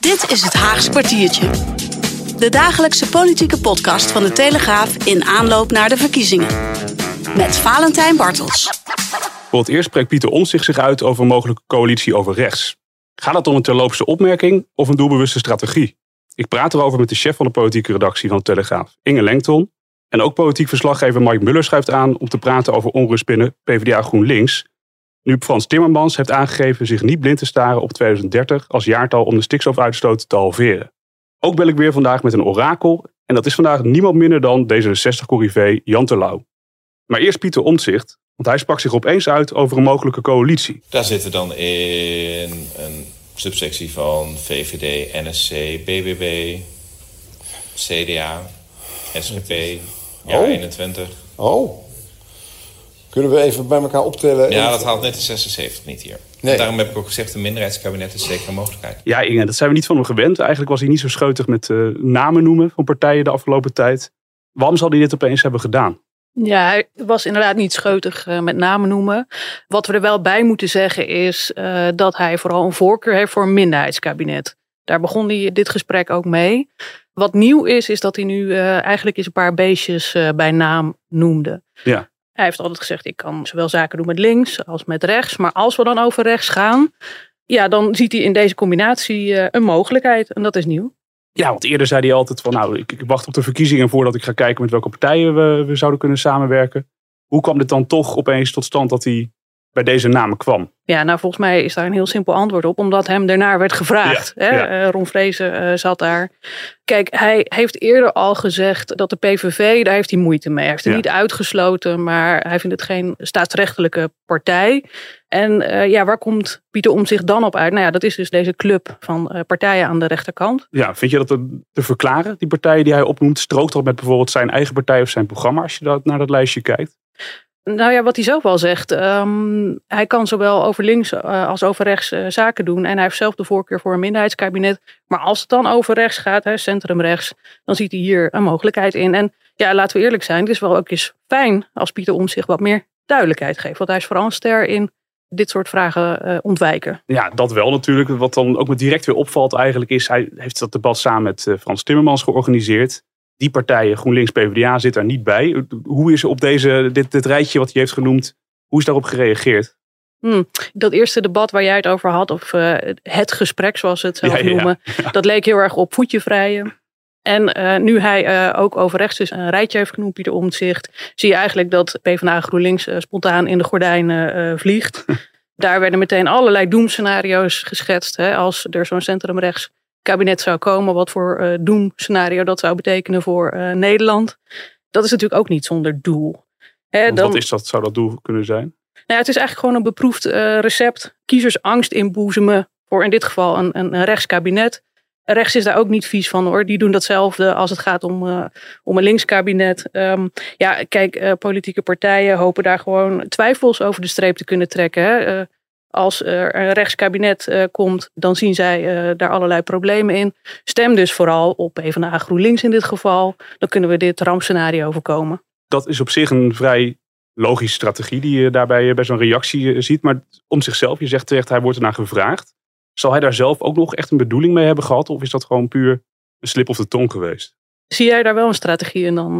Dit is het Haagse kwartiertje. De dagelijkse politieke podcast van de Telegraaf in aanloop naar de verkiezingen. Met Valentijn Bartels. Voor het eerst spreekt Pieter Omtzigt zich uit over een mogelijke coalitie over rechts. Gaat het om een terloopse opmerking of een doelbewuste strategie? Ik praat erover met de chef van de politieke redactie van de Telegraaf, Inge Lengton. En ook politiek verslaggever Mike Muller schuift aan om te praten over onrust binnen PvdA GroenLinks. Nu Frans Timmermans heeft aangegeven zich niet blind te staren op 2030 als jaartal om de stikstofuitstoot te halveren. Ook bel ik weer vandaag met een orakel en dat is vandaag niemand minder dan D66-corrivé Jan Terlouw. Maar eerst Pieter Omtzigt, want hij sprak zich opeens uit over een mogelijke coalitie. Daar zitten dan in een subsectie van VVD, NSC, BBB, CDA, SGP, ja Oh. 21. Oh. Kunnen we even bij elkaar optellen? Ja, dat haalt net de 76 niet hier. Nee. Daarom heb ik ook gezegd, een minderheidskabinet is zeker een mogelijkheid. Ja, Inge, dat zijn we niet van hem gewend. Eigenlijk was hij niet zo scheutig met eh, namen noemen van partijen de afgelopen tijd. Waarom zal hij dit opeens hebben gedaan? Ja, hij was inderdaad niet scheutig eh, met namen noemen. Wat we er wel bij moeten zeggen is eh, dat hij vooral een voorkeur heeft voor een minderheidskabinet. Daar begon hij dit gesprek ook mee. Wat nieuw is, is dat hij nu eh, eigenlijk eens een paar beestjes eh, bij naam noemde. Ja. Hij heeft altijd gezegd, ik kan zowel zaken doen met links als met rechts. Maar als we dan over rechts gaan, ja, dan ziet hij in deze combinatie eh, een mogelijkheid. En dat is nieuw. Ja, want eerder zei hij altijd van nou, ik, ik wacht op de verkiezingen voordat ik ga kijken met welke partijen we, we zouden kunnen samenwerken. Hoe kwam dit dan toch opeens tot stand dat hij bij deze namen kwam? Ja, nou volgens mij is daar een heel simpel antwoord op, omdat hem daarnaar werd gevraagd. Ja, hè? ja. Eh, Ron Vrezen eh, zat daar. Kijk, hij heeft eerder al gezegd dat de PVV, daar heeft hij moeite mee. Hij heeft het Ja. niet uitgesloten, maar hij vindt het geen staatsrechtelijke partij. En eh, ja, waar komt Pieter om zich dan op uit? Nou ja, dat is dus deze club van partijen aan de rechterkant. Ja, vind je dat te, te verklaren, die partijen die hij opnoemt? Strookt dat met bijvoorbeeld zijn eigen partij of zijn programma als je dat, naar dat lijstje kijkt? Nou ja, wat hij zelf wel zegt. ehm, hij kan zowel over links eh, als over rechts eh, zaken doen. En hij heeft zelf de voorkeur voor een minderheidskabinet. Maar als het dan over rechts gaat, hè, centrumrechts, dan ziet hij hier een mogelijkheid in. En ja, laten we eerlijk zijn, het is wel ook eens fijn als Pieter om zich wat meer duidelijkheid geeft. Want hij is vooral een ster in dit soort vragen eh, ontwijken. Ja, dat wel natuurlijk. Wat dan ook me direct weer opvalt eigenlijk is, hij heeft dat debat samen met Frans Timmermans georganiseerd. Die partijen, GroenLinks, PvdA, zit daar niet bij. Hoe is op deze, dit, dit rijtje wat hij heeft genoemd, hoe is daarop gereageerd? Dat eerste debat waar jij het over had, of eh, het gesprek zoals ze het zelf Ja, ja, ja. noemen, dat leek heel erg op voetje vrijen. En eh, nu hij eh, ook over rechts dus een rijtje heeft genoemd, Pieter Omtzigt, zie je eigenlijk dat PvdA GroenLinks spontaan in de gordijnen vliegt. Daar werden meteen allerlei doemscenario's geschetst. Hè, als er zo'n centrumrechts kabinet zou komen, wat voor eh doemscenario dat zou betekenen voor eh, Nederland. Dat is natuurlijk ook niet zonder doel. Hè, dan- Wat is dat, zou dat doel kunnen zijn? nou, het is eigenlijk gewoon een beproefd eh, recept. Kiezers angst inboezemen voor in dit geval een, een, een rechtskabinet. Rechts is daar ook niet vies van hoor. Die doen datzelfde als het gaat om, om een linkskabinet. Ehm, ja, kijk, politieke partijen hopen daar gewoon twijfels over de streep te kunnen trekken. Hè. Als er een rechtskabinet eh, komt, dan zien zij eh, daar allerlei problemen in. Stem dus vooral op PvdA GroenLinks in dit geval. Dan kunnen we dit rampscenario voorkomen. Dat is op zich een vrij logische strategie die je daarbij eh, bij zo'n reactie ziet. Maar om zichzelf, je zegt terecht, hij wordt ernaar gevraagd. Zal hij daar zelf ook nog echt een bedoeling mee hebben gehad? Of is dat gewoon puur een slip of de tong geweest? Zie jij daar wel een strategie in dan?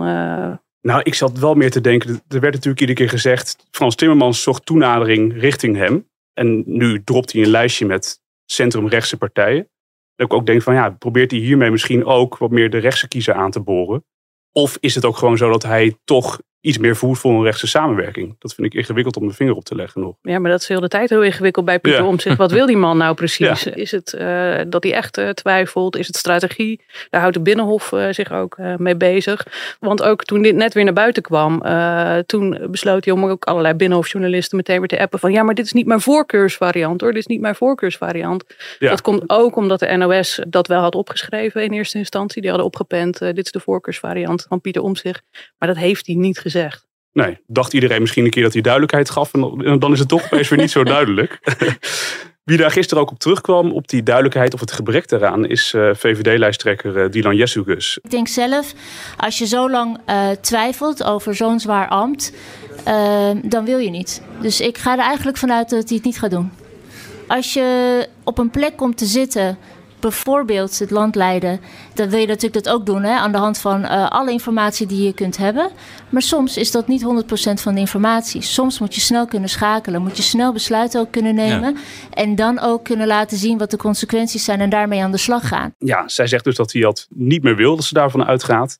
Nou, ik zat wel meer te denken. Er werd natuurlijk iedere keer gezegd. Frans Timmermans zocht toenadering richting hem. En nu dropt hij een lijstje met centrumrechtse partijen. Dat ik ook denk van ja, probeert hij hiermee misschien ook wat meer de rechtse kiezer aan te boren? Of is het ook gewoon zo dat hij toch iets meer voert voor een rechtse samenwerking. Dat vind ik ingewikkeld om de vinger op te leggen nog. Ja, maar dat is heel de tijd heel ingewikkeld bij Pieter Ja. Omtzigt. Wat wil die man nou precies? Is het eh, dat hij echt eh, twijfelt? Is het strategie? Daar houdt de Binnenhof eh, zich ook mee bezig. Want ook toen dit net weer naar buiten kwam, toen besloot hij om ook allerlei Binnenhofjournalisten meteen weer te appen van ja, maar dit is niet mijn voorkeursvariant hoor. Dit is niet mijn voorkeursvariant. Ja. Dat komt ook omdat de NOS dat wel had opgeschreven in eerste instantie. Die hadden opgepend, dit is de voorkeursvariant van Pieter Omtzigt. Maar dat heeft hij niet gezegd. Nee, dacht iedereen misschien een keer dat hij duidelijkheid gaf. En dan- is het toch opeens weer niet zo duidelijk. Wie daar gisteren ook op terugkwam, op die duidelijkheid of het gebrek daaraan, is eh, VVD-lijsttrekker eh, Dylan Jessugus. Ik denk zelf, als je zo lang eh, twijfelt over zo'n zwaar ambt, dan wil je niet. Dus ik ga er eigenlijk vanuit dat hij het niet gaat doen. Als je op een plek komt te zitten, bijvoorbeeld het land leiden, dan wil je natuurlijk dat ook doen hè, aan de hand van eh, alle informatie die je kunt hebben. Maar soms is dat niet 100% van de informatie. Soms moet je snel kunnen schakelen, moet je snel besluiten ook kunnen nemen. En dan ook kunnen laten zien wat de consequenties zijn en daarmee aan de slag gaan. Ja, zij zegt dus dat hij dat niet meer wil, dat ze daarvan uitgaat.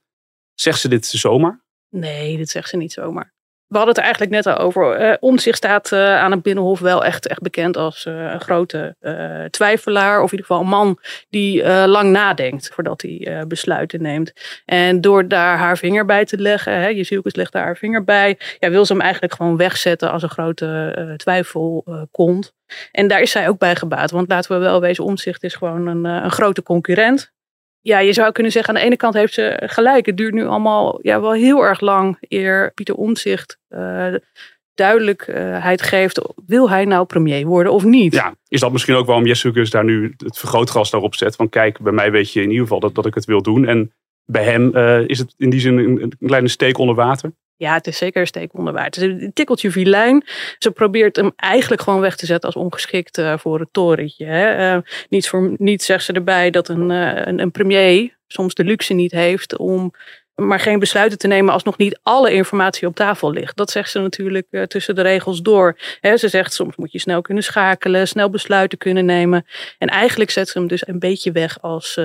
Zegt ze dit zomaar? Nee, dit zegt ze niet zomaar. We hadden het eigenlijk net al over. Eh Omtzigt staat eh, aan het Binnenhof wel echt, echt bekend als eh, een grote eh, twijfelaar. Of in ieder geval een man die lang nadenkt voordat hij besluiten neemt. En door daar haar vinger bij te leggen, hè, Jezielkes legt daar haar vinger bij. Ja, wil ze hem eigenlijk gewoon wegzetten als een grote eh twijfelkont. en daar is zij ook bij gebaat. Want laten we wel wezen, Omtzigt is gewoon een, een grote concurrent ja, je zou kunnen zeggen, aan de ene kant heeft ze gelijk. Het duurt nu allemaal ja, wel heel erg lang eer Pieter Omtzigt eh, duidelijkheid geeft. Wil hij nou premier worden of niet? Ja, is dat misschien ook waarom Jessugus daar nu het vergrootglas daarop zet? Van kijk, bij mij weet je in ieder geval dat, dat ik het wil doen. En bij hem eh, is het in die zin een kleine steek onder water. Ja, het is zeker een steek onder water. Het is een tikkeltje vilijn. Ze probeert hem eigenlijk gewoon weg te zetten als ongeschikt eh, voor het torentje. Hè. Eh, niets voor niets zegt ze erbij dat een, eh, een, een premier soms de luxe niet heeft om maar geen besluiten te nemen als nog niet alle informatie op tafel ligt. Dat zegt ze natuurlijk tussen de regels door. Hè, ze zegt soms moet je snel kunnen schakelen, snel besluiten kunnen nemen. En eigenlijk zet ze hem dus een beetje weg als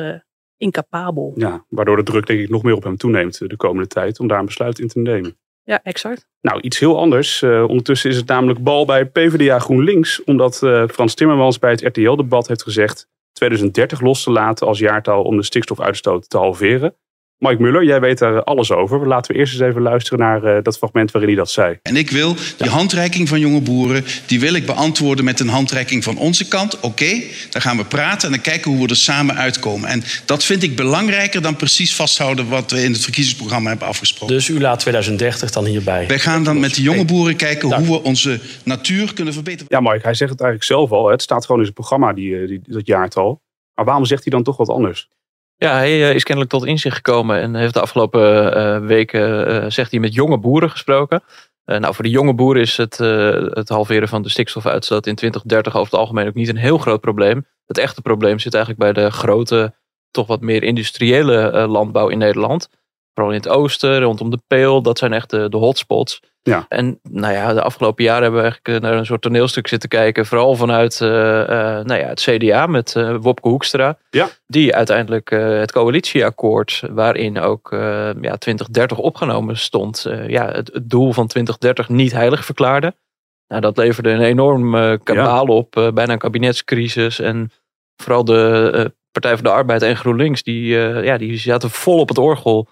incapabel. Ja, waardoor de druk denk ik nog meer op hem toeneemt de komende tijd om daar een besluit in te nemen. Ja, exact. Nou, iets heel anders. Eh, ondertussen is het namelijk bal bij PvdA GroenLinks. Omdat eh, Frans Timmermans bij het RTL-debat heeft gezegd 2030 los te laten als jaartal om de stikstofuitstoot te halveren. Mike Muller, jij weet daar alles over. Laten we eerst eens even luisteren naar eh, dat fragment waarin hij dat zei. En ik wil die handreiking van jonge boeren, die wil ik beantwoorden met een handreiking van onze kant. Oké, dan gaan we praten en dan kijken hoe we er samen uitkomen. En dat vind ik belangrijker dan precies vasthouden wat we in het verkiezingsprogramma hebben afgesproken. Dus u laat 2030 dan hierbij. Wij gaan dan met de jonge boeren kijken hoe we onze natuur kunnen verbeteren. Ja, Mike, hij zegt het eigenlijk zelf al. hè. Het staat gewoon in zijn programma, die, eh, die, dat jaartal. Maar waarom zegt hij dan toch wat anders? Ja, hij eh, is kennelijk tot inzicht gekomen en heeft de afgelopen eh, weken, eh, zegt hij, met jonge boeren gesproken. Nou, voor de jonge boeren is het, het halveren van de stikstofuitstoot in 2030 over het algemeen ook niet een heel groot probleem. Het echte probleem zit eigenlijk bij de grote, toch wat meer industriële landbouw in Nederland. Vooral in het oosten, rondom de Peel, dat zijn echt de, de hotspots. Ja. En nou ja, de afgelopen jaren hebben we eigenlijk eh, naar een soort toneelstuk zitten kijken. Vooral vanuit eh, eh, nou ja, het CDA met Wopke Hoekstra. Ja. Die uiteindelijk het coalitieakkoord, waarin ook ja, 2030 opgenomen stond, ja, het, het doel van 2030 niet heilig verklaarde. Nou, dat leverde een enorm kabaal op, bijna een kabinetscrisis. En vooral de Partij voor de Arbeid en GroenLinks, die, ja, die zaten vol op het orgel.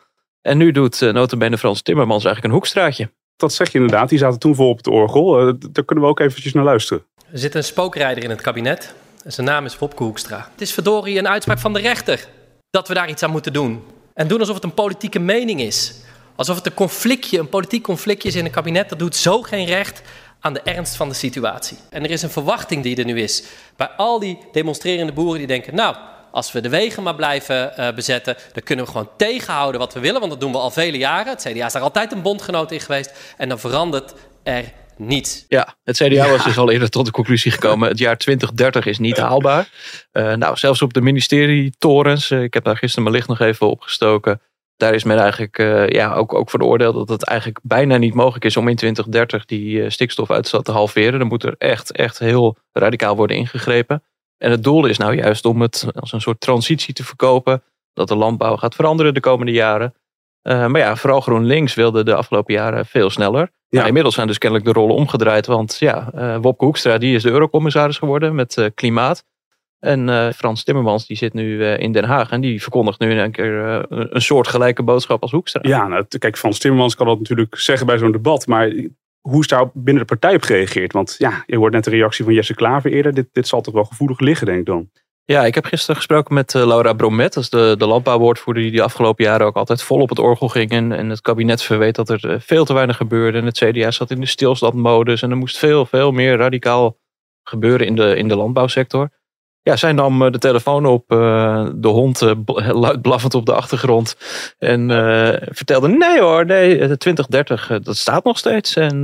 En nu doet uh, notabene Frans Timmermans eigenlijk een hoekstraatje. Dat zeg je inderdaad, die zaten toen vol op het orgel. Eh, daar kunnen we ook eventjes naar luisteren. Er zit een spookrijder in het kabinet. En zijn naam is Wopke Hoekstra. Het is verdorie een uitspraak van de rechter dat we daar iets aan moeten doen. En doen alsof het een politieke mening is. Alsof het een conflictje, een politiek conflictje is in een kabinet. Dat doet zo geen recht aan de ernst van de situatie. En er is een verwachting die er nu is bij al die demonstrerende boeren die denken... nou, als we de wegen maar blijven uh, bezetten, dan kunnen we gewoon tegenhouden wat we willen. Want dat doen we al vele jaren. Het CDA is daar altijd een bondgenoot in geweest. En dan verandert er niets. Ja, het CDA was dus al eerder tot de conclusie gekomen. Het jaar 2030 is niet haalbaar. Uh, nou, zelfs op de ministerietorens. Uh, ik heb daar gisteren mijn licht nog even opgestoken. Daar is men eigenlijk uh, ja, ook, ook veroordeeld dat het eigenlijk bijna niet mogelijk is om in 2030 die stikstofuitstoot te halveren. Dan moet er echt, echt heel radicaal worden ingegrepen. En het doel is nou juist om het als een soort transitie te verkopen. Dat de landbouw gaat veranderen de komende jaren. Eh, maar ja, vooral GroenLinks wilde de afgelopen jaren veel sneller. Nou, inmiddels zijn dus kennelijk de rollen omgedraaid. Want ja, uh, Wopke Hoekstra die is de eurocommissaris geworden met uh, klimaat. En Frans Timmermans die zit nu in Den Haag. En die verkondigt nu in een keer een soort gelijke boodschap als Hoekstra. Ja, nou, kijk, Frans Timmermans kan dat natuurlijk zeggen bij zo'n debat. Maar hoe is daar binnen de partij op gereageerd? Want ja, je hoort net de reactie van Jesse Klaver eerder. Dit, dit zal toch wel gevoelig liggen, denk ik dan. Ja, ik heb gisteren gesproken met uh, Laura Bromet. Dat is de, de landbouwwoordvoerder die de afgelopen jaren ook altijd vol op het orgel ging. En, en het kabinet verweet dat er eh, veel te weinig gebeurde. En het CDA zat in de stilstandmodus. En er moest veel, veel meer radicaal gebeuren in de, in de landbouwsector. Ja, zij nam eh, de telefoon op, uh, de hond uh, luid blaffend op de achtergrond. En uh, vertelde, nee hoor, nee, 2030, dat staat nog steeds. En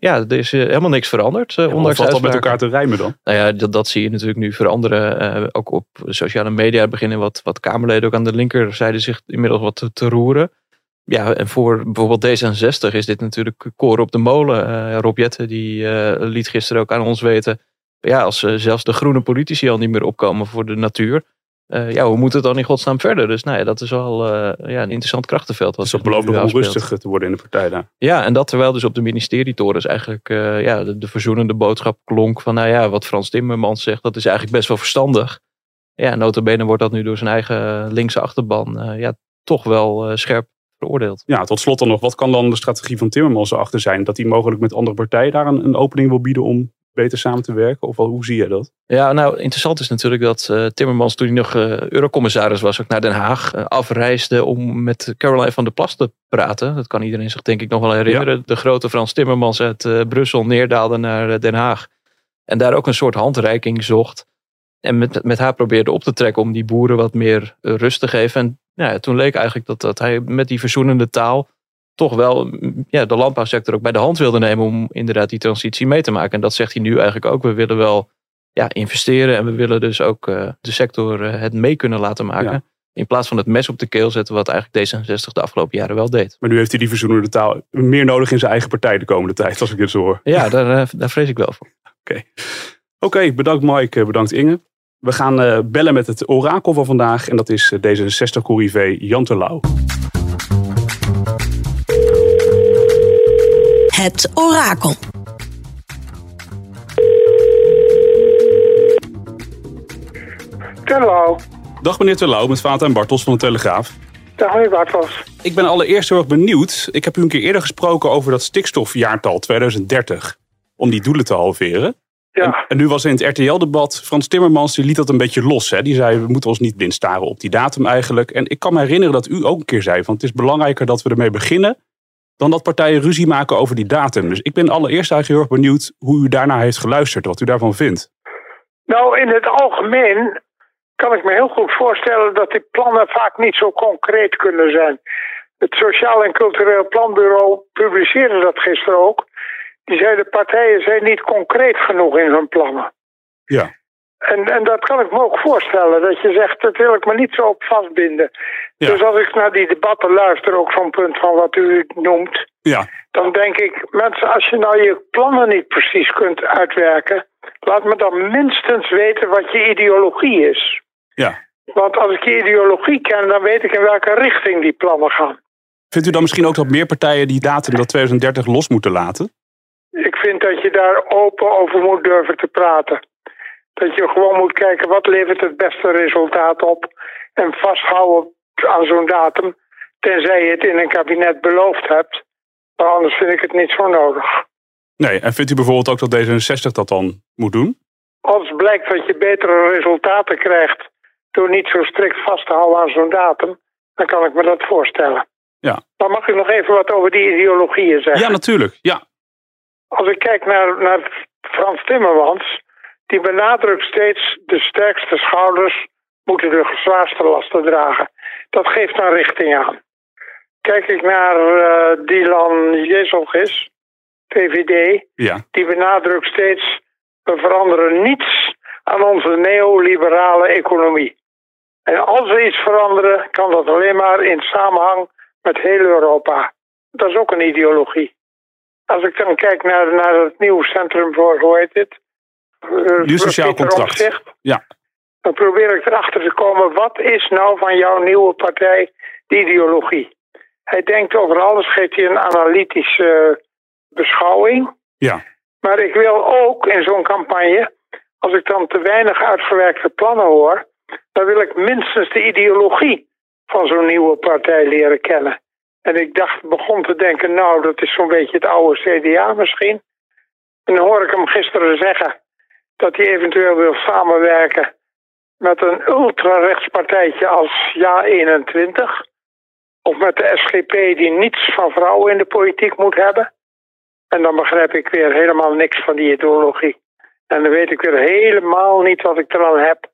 ja, er is helemaal niks veranderd. Ja, ondanks valt dat met elkaar te rijmen dan? Nou ja, dat, dat zie je natuurlijk nu veranderen. ook op sociale media beginnen wat, wat Kamerleden ook aan de linkerzijde zich inmiddels wat te, te roeren. Ja, en voor bijvoorbeeld D66 is dit natuurlijk koren op de molen. Rob Jette, die liet gisteren ook aan ons weten ja, als uh, zelfs de groene politici al niet meer opkomen voor de natuur. Uh, ja, hoe moet het dan in godsnaam verder? Dus nou ja, dat is wel uh, ja, een interessant krachtenveld. Wat dus dat belooft nog onrustig te worden in de partij daar. Ja, en dat terwijl dus op de ministerietorens eigenlijk ja, de, de, verzoenende boodschap klonk van nou ja, wat Frans Timmermans zegt, dat is eigenlijk best wel verstandig. Ja, notabene wordt dat nu door zijn eigen linkse achterban ja, toch wel scherp veroordeeld. Ja, tot slot dan nog, wat kan dan de strategie van Timmermans erachter zijn? Dat hij mogelijk met andere partijen daar een, een opening wil bieden om beter samen te werken? Of hoe zie je dat? Ja, nou interessant is natuurlijk dat uh, Timmermans toen hij nog uh, eurocommissaris was, ook naar Den Haag uh, afreisde om met Caroline van der Plas te praten. Dat kan iedereen zich denk ik nog wel herinneren. De grote Frans Timmermans uit Brussel neerdaalde naar Den Haag. En daar ook een soort handreiking zocht. En met, met haar probeerde op te trekken om die boeren wat meer rust te geven. En ja, toen leek eigenlijk dat, dat hij met die verzoenende taal toch wel ja, de landbouwsector ook bij de hand wilde nemen om inderdaad die transitie mee te maken. En dat zegt hij nu eigenlijk ook. We willen wel ja, investeren en we willen dus ook uh, de sector uh, het mee kunnen laten maken. In plaats van het mes op de keel zetten, wat eigenlijk D66 de afgelopen jaren wel deed. Maar nu heeft hij die verzoenende taal meer nodig in zijn eigen partij de komende tijd, als ik dit zo hoor. Ja, daar, uh, daar vrees ik wel voor. Oké, okay. bedankt Mike, bedankt Inge. We gaan bellen met het orakel van vandaag en dat is D66-corrivé Jan Terlouw. Het orakel. Terlouw. Dag meneer Terlouw, met Valentijn Bartels van de Telegraaf. Dag meneer Bartels. Ik ben allereerst heel erg benieuwd. Ik heb u een keer eerder gesproken over dat stikstofjaartal 2030. Om die doelen te halveren. Ja. En, en nu was in het RTL-debat Frans Timmermans, die liet dat een beetje los. Hè? Die zei, we moeten ons niet blind staren op die datum eigenlijk. En ik kan me herinneren dat u ook een keer zei, van het is belangrijker dat we ermee beginnen dan dat partijen ruzie maken over die datum. Dus ik ben allereerst eigenlijk heel erg benieuwd hoe u daarna heeft geluisterd, wat u daarvan vindt. Nou, in het algemeen kan ik me heel goed voorstellen dat die plannen vaak niet zo concreet kunnen zijn. Het Sociaal en Cultureel Planbureau publiceerde dat gisteren ook. Die zei de partijen zijn niet concreet genoeg in hun plannen. Ja. En, en dat kan ik me ook voorstellen. Dat je zegt, dat wil ik me niet zo op vastbinden. Dus als ik naar die debatten luister, ook van punt van wat u noemt. Ja. Dan denk ik, mensen, als je nou je plannen niet precies kunt uitwerken. Laat me dan minstens weten wat je ideologie is. Ja. Want als ik je ideologie ken, dan weet ik in welke richting die plannen gaan. Vindt u dan misschien ook dat meer partijen die datum dat 2030 los moeten laten? Ik vind dat je daar open over moet durven te praten. Dat je gewoon moet kijken wat levert het beste resultaat op. En vasthouden aan zo'n datum. Tenzij je het in een kabinet beloofd hebt. Maar anders vind ik het niet zo nodig. Nee, en vindt u bijvoorbeeld ook dat D66 dat dan moet doen? Als blijkt dat je betere resultaten krijgt door niet zo strikt vast te houden aan zo'n datum, dan kan ik me dat voorstellen. Ja. Dan mag ik nog even wat over die ideologieën zeggen. Ja, natuurlijk. Ja. Als ik kijk naar, naar Frans Timmermans, die benadrukt steeds de sterkste schouders moeten de zwaarste lasten dragen. Dat geeft een richting aan. Kijk ik naar uh, Dylan Jezelgis, VVD, ja. die benadrukt steeds we veranderen niets aan onze neoliberale economie. En als we iets veranderen, kan dat alleen maar in samenhang met heel Europa. Dat is ook een ideologie. Als ik dan kijk naar, naar het nieuwe centrum voor, hoe heet dit? Uh, sociaal contract. ja. Dan probeer ik erachter te komen, wat is nou van jouw nieuwe partij de ideologie? Hij denkt over alles, geeft hij een analytische beschouwing. Ja. Maar ik wil ook in zo'n campagne, als ik dan te weinig uitgewerkte plannen hoor, dan wil ik minstens de ideologie van zo'n nieuwe partij leren kennen. En ik dacht, begon te denken, nou, dat is zo'n beetje het oude CDA misschien. En dan hoor ik hem gisteren zeggen dat hij eventueel wil samenwerken met een ultra-rechtspartijtje als Ja21. Of met de SGP die niets van vrouwen in de politiek moet hebben. En dan begrijp ik weer helemaal niks van die ideologie. En dan weet ik weer helemaal niet wat ik eraan heb.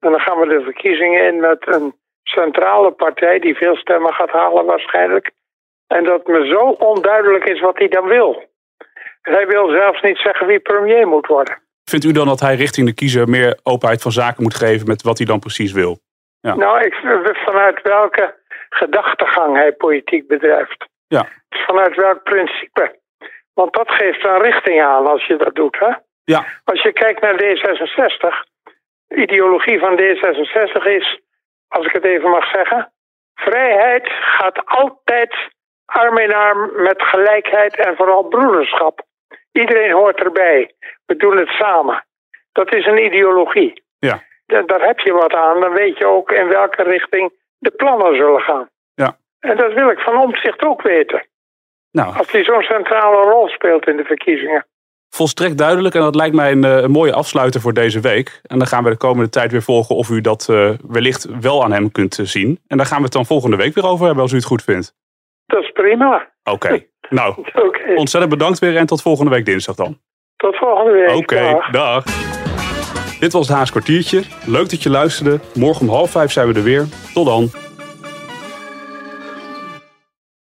En dan gaan we de verkiezingen in met een centrale partij die veel stemmen gaat halen waarschijnlijk. En dat me zo onduidelijk is wat hij dan wil. Hij wil zelfs niet zeggen wie premier moet worden. Vindt u dan dat hij richting de kiezer meer openheid van zaken moet geven met wat hij dan precies wil? Ja. Nou, ik, vanuit welke gedachtegang hij politiek bedrijft. Ja. Vanuit welk principe. Want dat geeft een richting aan als je dat doet. Hè? Ja. Als je kijkt naar D66, de ideologie van D66 is, als ik het even mag zeggen, vrijheid gaat altijd arm in arm met gelijkheid en vooral broederschap. Iedereen hoort erbij. We doen het samen. Dat is een ideologie. Ja. Daar heb je wat aan. Dan weet je ook in welke richting de plannen zullen gaan. Ja. En dat wil ik van omzicht ook weten. Nou. Als hij zo'n centrale rol speelt in de verkiezingen. Volstrekt duidelijk en dat lijkt mij een, een, mooie afsluiter voor deze week. En dan gaan we de komende tijd weer volgen of u dat uh, wellicht wel aan hem kunt zien. En daar gaan we het dan volgende week weer over hebben als u het goed vindt. Dat is prima. Oké, nou okay. ontzettend bedankt weer en tot volgende week dinsdag dan. Tot volgende week. Oké, dag. dag. Dit was het Haas kwartiertje. Leuk dat je luisterde. Morgen om half vijf zijn we er weer. Tot dan.